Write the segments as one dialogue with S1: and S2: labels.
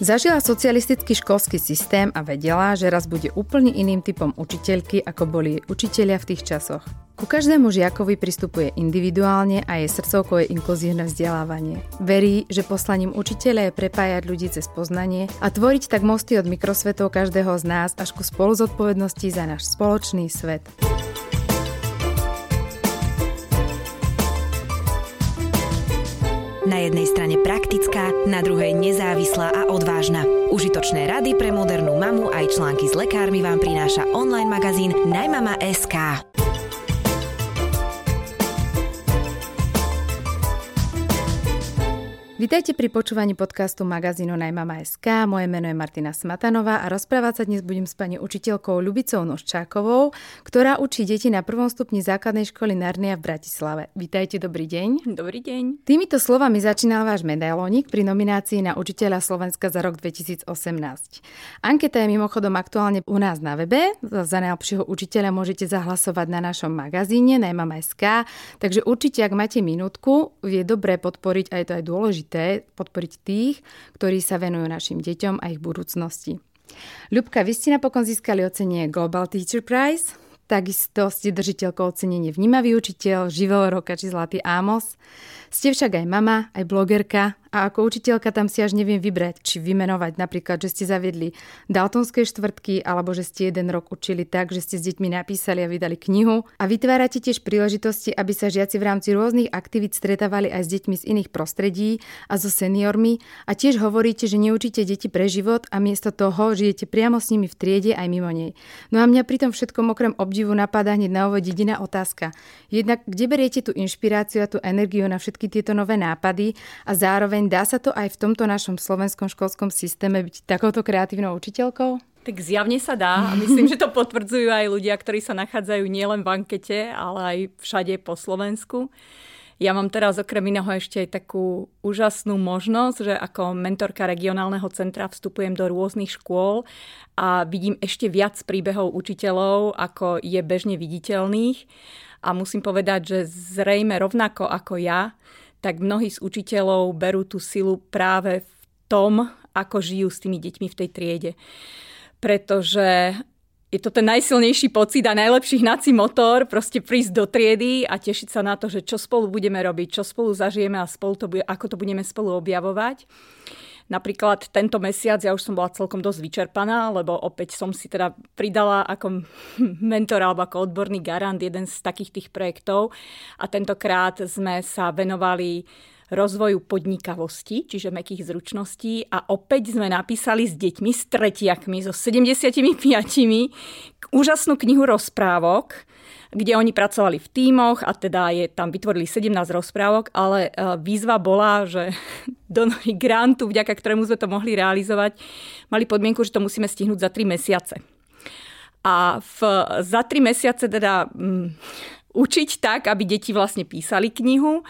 S1: Zažila socialistický školský systém a vedela, že raz bude úplne iným typom učiteľky, ako boli učitelia v tých časoch. Ku každému žiakovi pristupuje individuálne a jej srdcovkou je inkluzívne vzdelávanie. Verí, že poslaním učiteľa je prepájať ľudí cez poznanie a tvoriť tak mosty od mikrosvetov každého z nás až ku spolu zodpovednosti za náš spoločný svet.
S2: Na jednej strane praktická, na druhej nezávislá a odvážna. Užitočné rady pre modernú mamu aj články s lekármi vám prináša online magazín Najmama.sk.
S1: Vítajte pri počúvaní podcastu magazínu Najmama.sk. Moje meno je Martina Smatanová a rozprávať sa dnes budem s pani učiteľkou Ľubicou Noščákovou, ktorá učí deti na prvom stupni základnej školy Narnia v Bratislave. Vítajte, dobrý deň.
S3: Dobrý deň.
S1: Týmito slovami začínal váš medailónik pri nominácii na učiteľa Slovenska za rok 2018. Anketa je mimochodom aktuálne u nás na webe. Za najlepšieho učiteľa môžete zahlasovať na našom magazíne Najmama.sk, takže určite, ak máte minútku, je dobré podporiť, a je to aj dôležité, dôležité podporiť tých, ktorí sa venujú našim deťom a ich budúcnosti. Ľubka, vy ste napokon získali ocenenie Global Teacher Prize, takisto ste držiteľkou ocenenie Vnímavý učiteľ, Živel roka či Zlatý Ámos. Ste však aj mama, aj blogerka a ako učiteľka tam si až neviem vybrať, či vymenovať napríklad, že ste zaviedli Daltonské štvrtky alebo že ste jeden rok učili tak, že ste s deťmi napísali a vydali knihu a vytvárate tiež príležitosti, aby sa žiaci v rámci rôznych aktivít stretávali aj s deťmi z iných prostredí a so seniormi a tiež hovoríte, že neučíte deti pre život a miesto toho žijete priamo s nimi v triede aj mimo nej. No a mňa pri tom všetkom okrem obdivu napadá hneď na úvod jediná otázka. Jednak, kde beriete tú inšpiráciu a tú energiu na všetky tieto nové nápady a zároveň zároveň dá sa to aj v tomto našom slovenskom školskom systéme byť takouto kreatívnou učiteľkou?
S3: Tak zjavne sa dá a myslím, že to potvrdzujú aj ľudia, ktorí sa nachádzajú nielen v ankete, ale aj všade po Slovensku. Ja mám teraz okrem iného ešte aj takú úžasnú možnosť, že ako mentorka regionálneho centra vstupujem do rôznych škôl a vidím ešte viac príbehov učiteľov, ako je bežne viditeľných. A musím povedať, že zrejme rovnako ako ja, tak mnohí z učiteľov berú tú silu práve v tom, ako žijú s tými deťmi v tej triede. Pretože je to ten najsilnejší pocit a najlepší hnací motor, proste prísť do triedy a tešiť sa na to, že čo spolu budeme robiť, čo spolu zažijeme a spolu to bude, ako to budeme spolu objavovať. Napríklad tento mesiac ja už som bola celkom dosť vyčerpaná, lebo opäť som si teda pridala ako mentor alebo ako odborný garant jeden z takých tých projektov. A tentokrát sme sa venovali rozvoju podnikavosti, čiže mekých zručností. A opäť sme napísali s deťmi, s tretiakmi, so 75 úžasnú knihu rozprávok, kde oni pracovali v tímoch a teda je, tam vytvorili 17 rozprávok, ale e, výzva bola, že do grantu, vďaka ktorému sme to mohli realizovať, mali podmienku, že to musíme stihnúť za 3 mesiace. A v, za 3 mesiace teda mm, učiť tak, aby deti vlastne písali knihu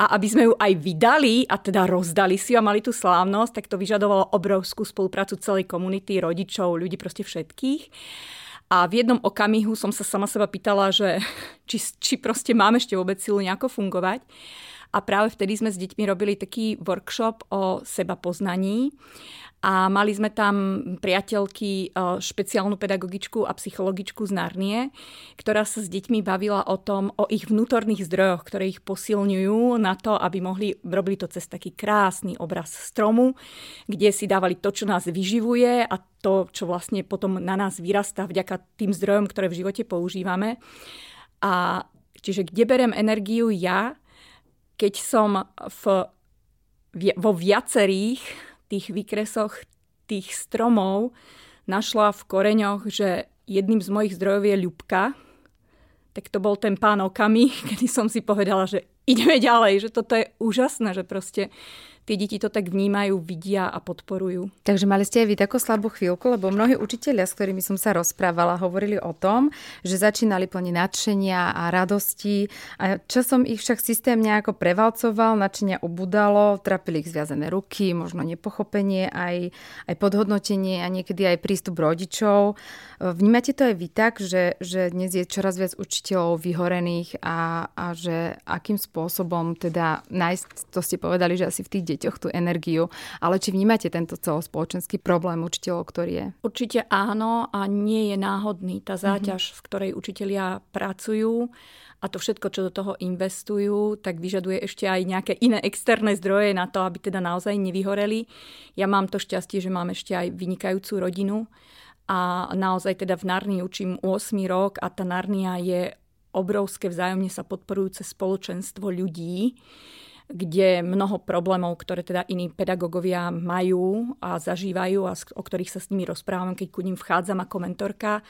S3: a aby sme ju aj vydali a teda rozdali si a mali tú slávnosť, tak to vyžadovalo obrovskú spoluprácu celej komunity, rodičov, ľudí proste všetkých. A v jednom okamihu som sa sama seba pýtala, že či, či proste mám ešte vôbec silu nejako fungovať. A práve vtedy sme s deťmi robili taký workshop o seba poznaní a mali sme tam priateľky, e, špeciálnu pedagogičku a psychologičku z Narnie, ktorá sa s deťmi bavila o tom, o ich vnútorných zdrojoch, ktoré ich posilňujú na to, aby mohli, robili to cez taký krásny obraz stromu, kde si dávali to, čo nás vyživuje a to, čo vlastne potom na nás vyrastá vďaka tým zdrojom, ktoré v živote používame. A čiže kde berem energiu ja, keď som v, vo viacerých tých výkresoch tých stromov našla v koreňoch, že jedným z mojich zdrojov je ľubka, tak to bol ten pán Okami, kedy som si povedala, že ideme ďalej, že toto je úžasné, že proste tie deti to tak vnímajú, vidia a podporujú.
S1: Takže mali ste aj vy takú slabú chvíľku, lebo mnohí učiteľia, s ktorými som sa rozprávala, hovorili o tom, že začínali plniť nadšenia a radosti a časom ich však systém nejako prevalcoval, nadšenia ubudalo, trapili ich zviazané ruky, možno nepochopenie, aj, aj podhodnotenie a niekedy aj prístup rodičov. Vnímate to aj vy tak, že, že dnes je čoraz viac učiteľov vyhorených a, a že akým spôsobom teda nájsť, to ste povedali, že asi v tých deťoch tú energiu. Ale či vnímate tento celospoločenský problém učiteľov, ktorý je?
S3: Určite áno a nie je náhodný. Tá záťaž, mm-hmm. v ktorej učitelia pracujú a to všetko, čo do toho investujú, tak vyžaduje ešte aj nejaké iné externé zdroje na to, aby teda naozaj nevyhoreli. Ja mám to šťastie, že mám ešte aj vynikajúcu rodinu a naozaj teda v Narnii učím 8 rok a tá Narnia je obrovské vzájomne sa podporujúce spoločenstvo ľudí, kde mnoho problémov, ktoré teda iní pedagógovia majú a zažívajú a o ktorých sa s nimi rozprávam, keď ku ním vchádzam ako mentorka,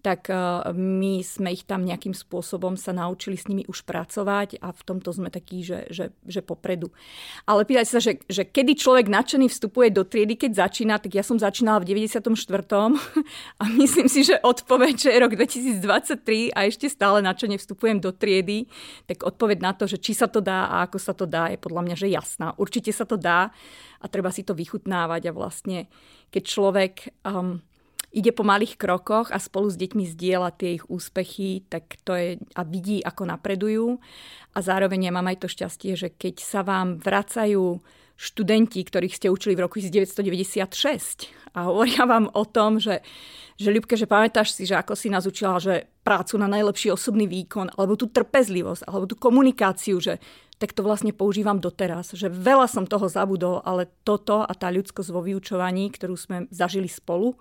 S3: tak eh, my sme ich tam nejakým spôsobom sa naučili s nimi už pracovať a v tomto sme takí, že, že, že popredu. Ale pýtať sa, že, že kedy človek nadšený vstupuje do triedy, keď začína, tak ja som začínala v 94. a myslím si, že odpoveď, že je rok 2023 a ešte stále nadšene vstupujem do triedy, tak odpoveď na to, že či sa to dá a ako sa to dá, je podľa mňa, že jasná. Určite sa to dá a treba si to vychutnávať a vlastne, keď človek um, ide po malých krokoch a spolu s deťmi zdieľa tie ich úspechy, tak to je a vidí, ako napredujú. A zároveň ja mám aj to šťastie, že keď sa vám vracajú študenti, ktorých ste učili v roku 1996 a hovoria vám o tom, že, že Ľubke, že pamätáš si, že ako si nás učila, že prácu na najlepší osobný výkon, alebo tú trpezlivosť, alebo tú komunikáciu, že tak to vlastne používam doteraz. Že veľa som toho zabudol, ale toto a tá ľudskosť vo vyučovaní, ktorú sme zažili spolu,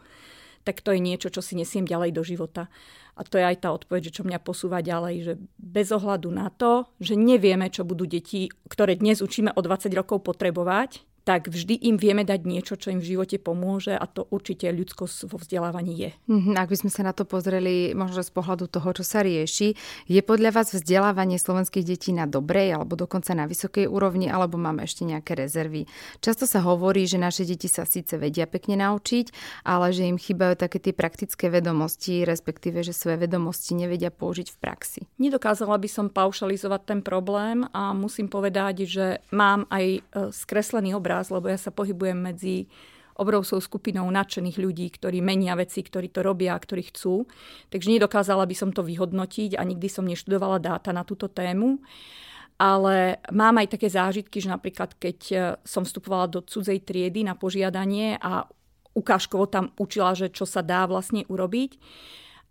S3: tak to je niečo, čo si nesiem ďalej do života. A to je aj tá odpoveď, že čo mňa posúva ďalej, že bez ohľadu na to, že nevieme, čo budú deti, ktoré dnes učíme o 20 rokov potrebovať, tak vždy im vieme dať niečo, čo im v živote pomôže a to určite ľudskosť vo vzdelávaní je.
S1: Mm-hmm, ak by sme sa na to pozreli možno z pohľadu toho, čo sa rieši, je podľa vás vzdelávanie slovenských detí na dobrej alebo dokonca na vysokej úrovni, alebo máme ešte nejaké rezervy? Často sa hovorí, že naše deti sa síce vedia pekne naučiť, ale že im chýbajú také tie praktické vedomosti, respektíve, že svoje vedomosti nevedia použiť v praxi.
S3: Nedokázala by som paušalizovať ten problém a musím povedať, že mám aj e, skreslený obraz obraz, lebo ja sa pohybujem medzi obrovskou skupinou nadšených ľudí, ktorí menia veci, ktorí to robia, ktorí chcú. Takže nedokázala by som to vyhodnotiť a nikdy som neštudovala dáta na túto tému. Ale mám aj také zážitky, že napríklad keď e, som vstupovala do cudzej triedy na požiadanie a ukážkovo tam učila, že čo sa dá vlastne urobiť.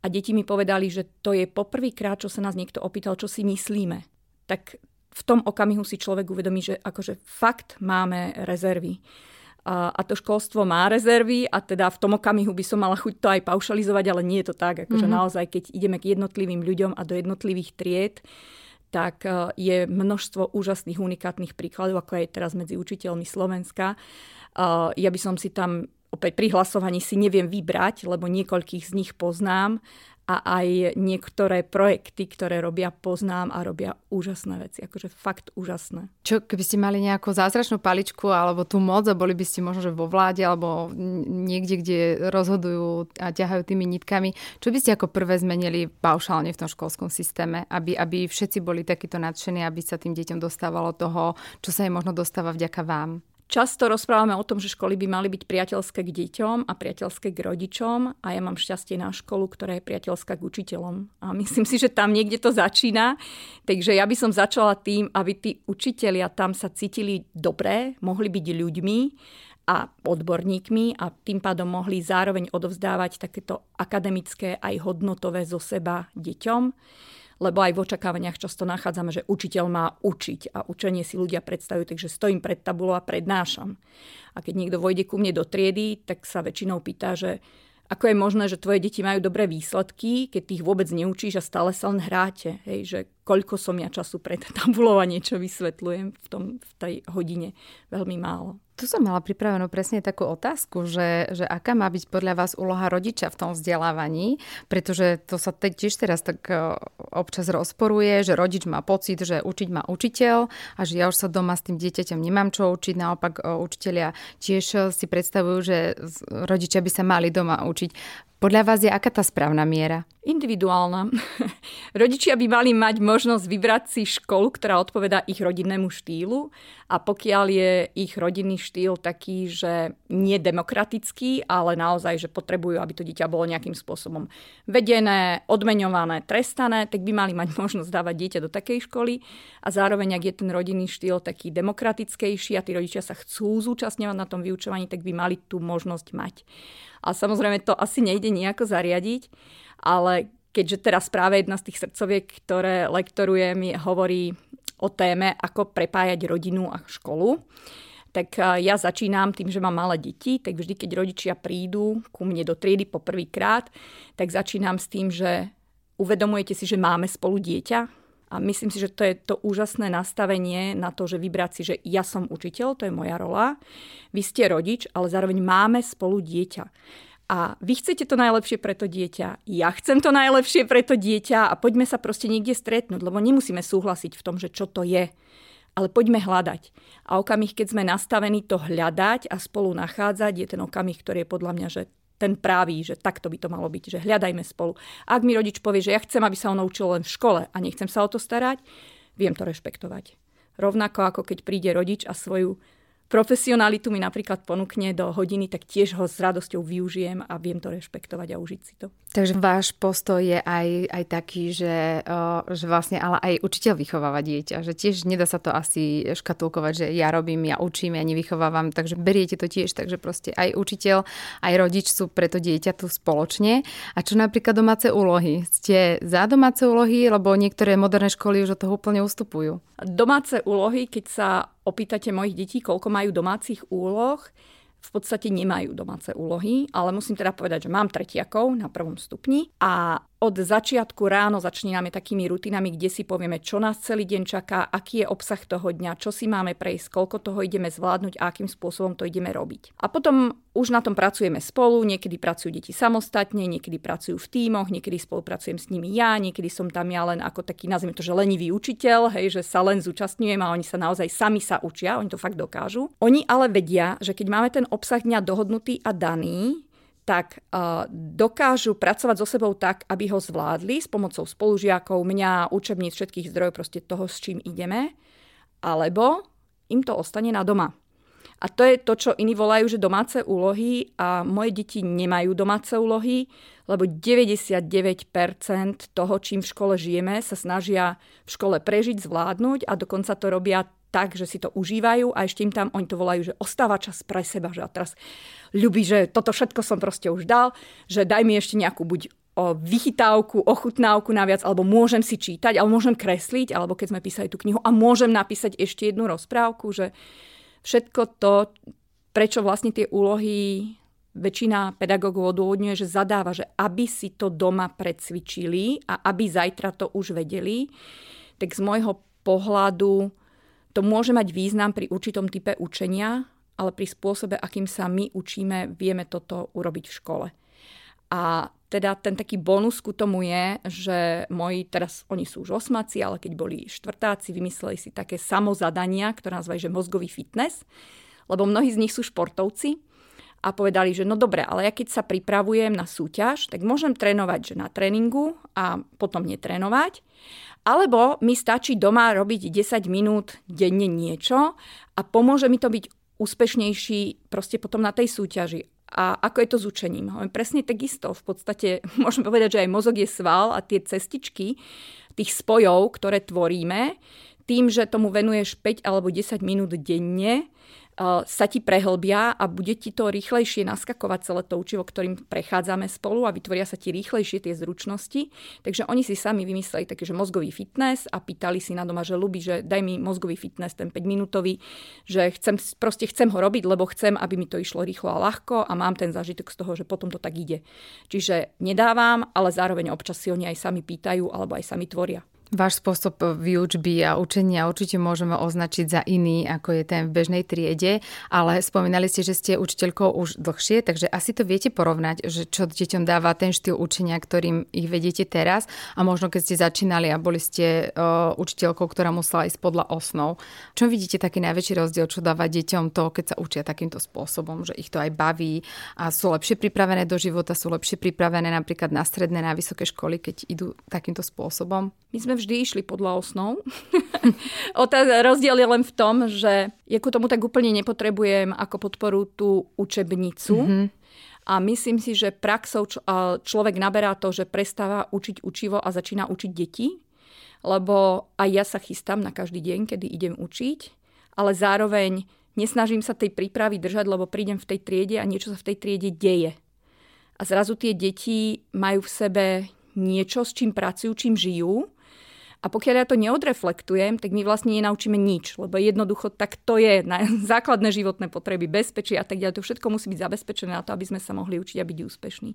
S3: A deti mi povedali, že to je poprvýkrát, čo sa nás niekto opýtal, čo si myslíme. Tak v tom okamihu si človek uvedomí, že akože fakt máme rezervy. A, a to školstvo má rezervy a teda v tom okamihu by som mala chuť to aj paušalizovať, ale nie je to tak. Akože mm-hmm. naozaj, keď ideme k jednotlivým ľuďom a do jednotlivých tried, tak e, je množstvo úžasných, unikátnych príkladov, ako je teraz medzi učiteľmi Slovenska. E, ja by som si tam opäť pri hlasovaní si neviem vybrať, lebo niekoľkých z nich poznám a aj niektoré projekty, ktoré robia, poznám a robia úžasné veci. Akože fakt úžasné.
S1: Čo keby ste mali nejakú zázračnú paličku alebo tú moc a boli by ste možno že vo vláde alebo niekde, kde rozhodujú a ťahajú tými nitkami, čo by ste ako prvé zmenili paušálne v tom školskom systéme, aby, aby všetci boli takíto nadšení, aby sa tým deťom dostávalo toho, čo sa im možno dostáva vďaka vám?
S3: Často rozprávame o tom, že školy by mali byť priateľské k deťom a priateľské k rodičom a ja mám šťastie na školu, ktorá je priateľská k učiteľom. A myslím si, že tam niekde to začína. Takže ja by som začala tým, aby tí učitelia tam sa cítili dobré, mohli byť ľuďmi a odborníkmi a tým pádom mohli zároveň odovzdávať takéto akademické aj hodnotové zo seba deťom lebo aj v očakávaniach často nachádzame, že učiteľ má učiť a učenie si ľudia predstavujú, takže stojím pred tabulou a prednášam. A keď niekto vojde ku mne do triedy, tak sa väčšinou pýta, že ako je možné, že tvoje deti majú dobré výsledky, keď tých vôbec neučíš a stále sa len hráte. Hej, že koľko som ja času pred tabulou a niečo vysvetľujem v, tom, v tej hodine. Veľmi málo.
S1: Tu som mala pripravenú presne takú otázku, že, že aká má byť podľa vás úloha rodiča v tom vzdelávaní, pretože to sa tiež teraz tak e, občas rozporuje, že rodič má pocit, že učiť má učiteľ a že ja už sa doma s tým dieťaťom nemám čo učiť. Naopak e, učiteľia tiež si predstavujú, že rodičia by sa mali doma učiť. Podľa vás je aká tá správna miera?
S3: Individuálna. Rodičia by mali mať možnosť vybrať si školu, ktorá odpoveda ich rodinnému štýlu a pokiaľ je ich rodinný štýl taký, že nie demokratický, ale naozaj, že potrebujú, aby to dieťa bolo nejakým spôsobom vedené, odmeňované, trestané, tak by mali mať možnosť dávať dieťa do takej školy a zároveň, ak je ten rodinný štýl taký demokratickejší a tí rodičia sa chcú zúčastňovať na tom vyučovaní, tak by mali tú možnosť mať. A samozrejme to asi nejde nejako zariadiť, ale keďže teraz práve jedna z tých srdcoviek, ktoré lektoruje, mi hovorí o téme, ako prepájať rodinu a školu, tak ja začínam tým, že mám malé deti, tak vždy, keď rodičia prídu ku mne do triedy poprvýkrát, tak začínam s tým, že uvedomujete si, že máme spolu dieťa, a myslím si, že to je to úžasné nastavenie na to, že vybrať si, že ja som učiteľ, to je moja rola, vy ste rodič, ale zároveň máme spolu dieťa. A vy chcete to najlepšie pre to dieťa, ja chcem to najlepšie pre to dieťa a poďme sa proste niekde stretnúť, lebo nemusíme súhlasiť v tom, že čo to je. Ale poďme hľadať. A okamih, keď sme nastavení to hľadať a spolu nachádzať, je ten okamih, ktorý je podľa mňa, že ten právý, že takto by to malo byť, že hľadajme spolu. Ak mi rodič povie, že ja chcem, aby sa on učil len v škole a nechcem sa o to starať, viem to rešpektovať. Rovnako ako keď príde rodič a svoju profesionalitu mi napríklad ponúkne do hodiny, tak tiež ho s radosťou využijem a viem to rešpektovať a užiť si to.
S1: Takže váš postoj je aj, aj taký, že, že vlastne ale aj učiteľ vychováva dieťa, že tiež nedá sa to asi škatulkovať, že ja robím, ja učím, ja nevychovávam, takže beriete to tiež, takže proste aj učiteľ, aj rodič sú preto dieťa tu spoločne. A čo napríklad domáce úlohy? Ste za domáce úlohy, lebo niektoré moderné školy už od toho úplne ustupujú?
S3: Domáce úlohy, keď sa opýtate mojich detí, koľko majú domácich úloh, v podstate nemajú domáce úlohy, ale musím teda povedať, že mám tretiakov na prvom stupni a od začiatku ráno začíname takými rutinami, kde si povieme, čo nás celý deň čaká, aký je obsah toho dňa, čo si máme prejsť, koľko toho ideme zvládnuť a akým spôsobom to ideme robiť. A potom už na tom pracujeme spolu, niekedy pracujú deti samostatne, niekedy pracujú v tímoch, niekedy spolupracujem s nimi ja, niekedy som tam ja len ako taký, nazvime to, že lenivý učiteľ, hej, že sa len zúčastňujem a oni sa naozaj sami sa učia, oni to fakt dokážu. Oni ale vedia, že keď máme ten obsah dňa dohodnutý a daný, tak uh, dokážu pracovať so sebou tak, aby ho zvládli s pomocou spolužiakov, mňa, učebníc, všetkých zdrojov, proste toho, s čím ideme, alebo im to ostane na doma. A to je to, čo iní volajú, že domáce úlohy a moje deti nemajú domáce úlohy, lebo 99% toho, čím v škole žijeme, sa snažia v škole prežiť, zvládnuť a dokonca to robia tak, že si to užívajú a ešte im tam, oni to volajú, že ostáva čas pre seba, že a teraz ľubí, že toto všetko som proste už dal, že daj mi ešte nejakú buď o vychytávku, ochutnávku naviac, alebo môžem si čítať, alebo môžem kresliť, alebo keď sme písali tú knihu a môžem napísať ešte jednu rozprávku, že všetko to, prečo vlastne tie úlohy väčšina pedagógov odôvodňuje, že zadáva, že aby si to doma precvičili a aby zajtra to už vedeli, tak z môjho pohľadu to môže mať význam pri určitom type učenia, ale pri spôsobe, akým sa my učíme, vieme toto urobiť v škole. A teda ten taký bonus ku tomu je, že moji, teraz oni sú už osmaci, ale keď boli štvrtáci, vymysleli si také samozadania, ktoré nazvajú, že mozgový fitness, lebo mnohí z nich sú športovci a povedali, že no dobre, ale ja keď sa pripravujem na súťaž, tak môžem trénovať že na tréningu a potom netrénovať. Alebo mi stačí doma robiť 10 minút denne niečo a pomôže mi to byť úspešnejší proste potom na tej súťaži. A ako je to s učením? Presne takisto. V podstate môžeme povedať, že aj mozog je sval a tie cestičky tých spojov, ktoré tvoríme, tým, že tomu venuješ 5 alebo 10 minút denne, sa ti prehlbia a bude ti to rýchlejšie naskakovať celé to učivo, ktorým prechádzame spolu a vytvoria sa ti rýchlejšie tie zručnosti. Takže oni si sami vymysleli taký, že mozgový fitness a pýtali si na doma, že ľubí, že daj mi mozgový fitness, ten 5 minútový, že chcem, proste chcem ho robiť, lebo chcem, aby mi to išlo rýchlo a ľahko a mám ten zážitok z toho, že potom to tak ide. Čiže nedávam, ale zároveň občas si oni aj sami pýtajú alebo aj sami tvoria.
S1: Váš spôsob výučby a učenia určite môžeme označiť za iný, ako je ten v bežnej triede, ale spomínali ste, že ste učiteľkou už dlhšie, takže asi to viete porovnať, že čo deťom dáva ten štýl učenia, ktorým ich vediete teraz a možno keď ste začínali a boli ste uh, učiteľkou, ktorá musela ísť podľa osnov. Čo vidíte taký najväčší rozdiel, čo dáva deťom to, keď sa učia takýmto spôsobom, že ich to aj baví a sú lepšie pripravené do života, sú lepšie pripravené napríklad na stredné, na vysoké školy, keď idú takýmto spôsobom?
S3: My sme vždy išli podľa osnov. rozdiel je len v tom, že ja ku tomu tak úplne nepotrebujem ako podporu tú učebnicu. Mm-hmm. A myslím si, že praxou človek naberá to, že prestáva učiť učivo a začína učiť deti. Lebo aj ja sa chystám na každý deň, kedy idem učiť, ale zároveň nesnažím sa tej prípravy držať, lebo prídem v tej triede a niečo sa v tej triede deje. A zrazu tie deti majú v sebe niečo, s čím pracujú, čím žijú. A pokiaľ ja to neodreflektujem, tak my vlastne nenaučíme nič, lebo jednoducho tak to je na základné životné potreby, bezpečie a tak ďalej. To všetko musí byť zabezpečené na to, aby sme sa mohli učiť a byť úspešní.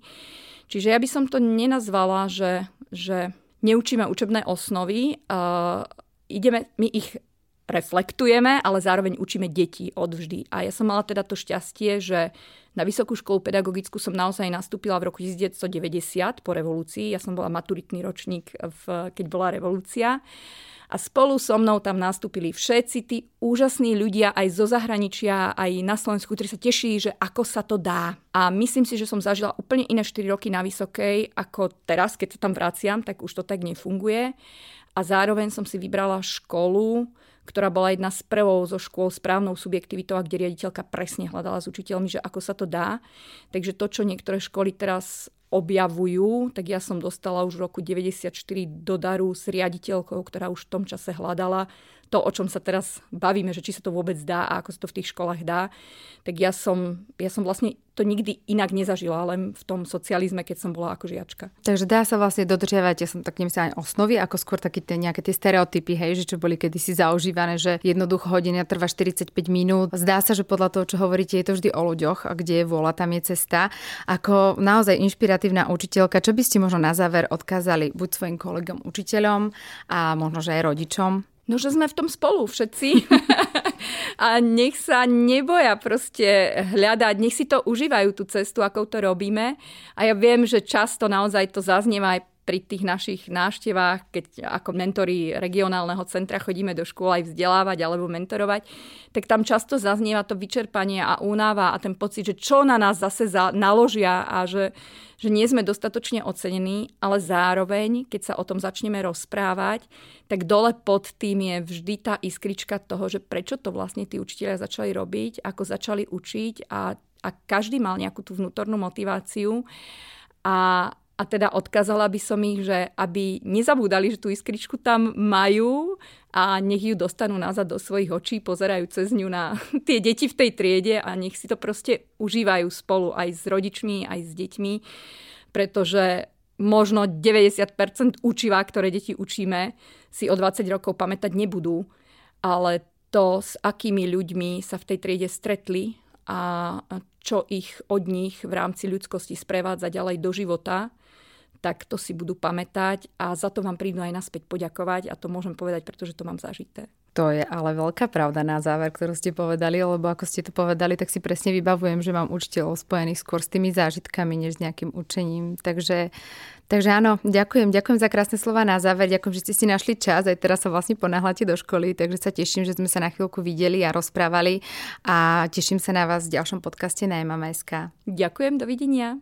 S3: Čiže ja by som to nenazvala, že, že neučíme učebné osnovy, uh, ideme, my ich reflektujeme, ale zároveň učíme deti odvždy. A ja som mala teda to šťastie, že na Vysokú školu pedagogickú som naozaj nastúpila v roku 1990 po revolúcii. Ja som bola maturitný ročník, v, keď bola revolúcia. A spolu so mnou tam nastúpili všetci tí úžasní ľudia aj zo zahraničia, aj na Slovensku, ktorí sa teší, že ako sa to dá. A myslím si, že som zažila úplne iné 4 roky na Vysokej, ako teraz, keď sa tam vraciam, tak už to tak nefunguje. A zároveň som si vybrala školu, ktorá bola jedna z prvou zo škôl s právnou subjektivitou a kde riaditeľka presne hľadala s učiteľmi, že ako sa to dá. Takže to, čo niektoré školy teraz objavujú, tak ja som dostala už v roku 94 do daru s riaditeľkou, ktorá už v tom čase hľadala to, o čom sa teraz bavíme, že či sa to vôbec dá a ako sa to v tých školách dá, tak ja som, ja som vlastne to nikdy inak nezažila, len v tom socializme, keď som bola ako žiačka.
S1: Takže dá sa vlastne dodržiavať, ja som tak nemyslela aj osnovy, ako skôr také tie, nejaké tie stereotypy, hej, že čo boli kedysi zaužívané, že jednoducho hodina trvá 45 minút. Zdá sa, že podľa toho, čo hovoríte, je to vždy o ľuďoch a kde je vôľa, tam je cesta. Ako naozaj inšpiratívna učiteľka, čo by ste možno na záver odkázali buď svojim kolegom učiteľom a možno, že aj rodičom?
S3: No, že sme v tom spolu všetci. a nech sa neboja proste hľadať, nech si to užívajú tú cestu, ako to robíme. A ja viem, že často naozaj to zaznieva aj pri tých našich návštevách, keď ako mentori regionálneho centra chodíme do škôl aj vzdelávať alebo mentorovať, tak tam často zaznieva to vyčerpanie a únava a ten pocit, že čo na nás zase za, naložia a že, že nie sme dostatočne ocenení, ale zároveň, keď sa o tom začneme rozprávať, tak dole pod tým je vždy tá iskrička toho, že prečo to vlastne tí učiteľia začali robiť, ako začali učiť a, a každý mal nejakú tú vnútornú motiváciu. A, a teda odkázala by som ich, že aby nezabúdali, že tú iskričku tam majú a nech ju dostanú nazad do svojich očí, pozerajú cez ňu na tie deti v tej triede a nech si to proste užívajú spolu aj s rodičmi, aj s deťmi, pretože možno 90% učiva, ktoré deti učíme, si o 20 rokov pamätať nebudú, ale to, s akými ľuďmi sa v tej triede stretli a čo ich od nich v rámci ľudskosti sprevádza ďalej do života, tak to si budú pamätať a za to vám prídu aj naspäť poďakovať a to môžem povedať, pretože to mám zažité.
S1: To je ale veľká pravda na záver, ktorú ste povedali, lebo ako ste to povedali, tak si presne vybavujem, že mám učiteľov spojených skôr s tými zážitkami, než s nejakým učením. Takže, takže áno, ďakujem, ďakujem za krásne slova na záver, ďakujem, že ste si našli čas, aj teraz sa vlastne ponáhľate do školy, takže sa teším, že sme sa na chvíľku videli a rozprávali a teším sa na vás v ďalšom podcaste na Mama.sk.
S3: Ďakujem, dovidenia.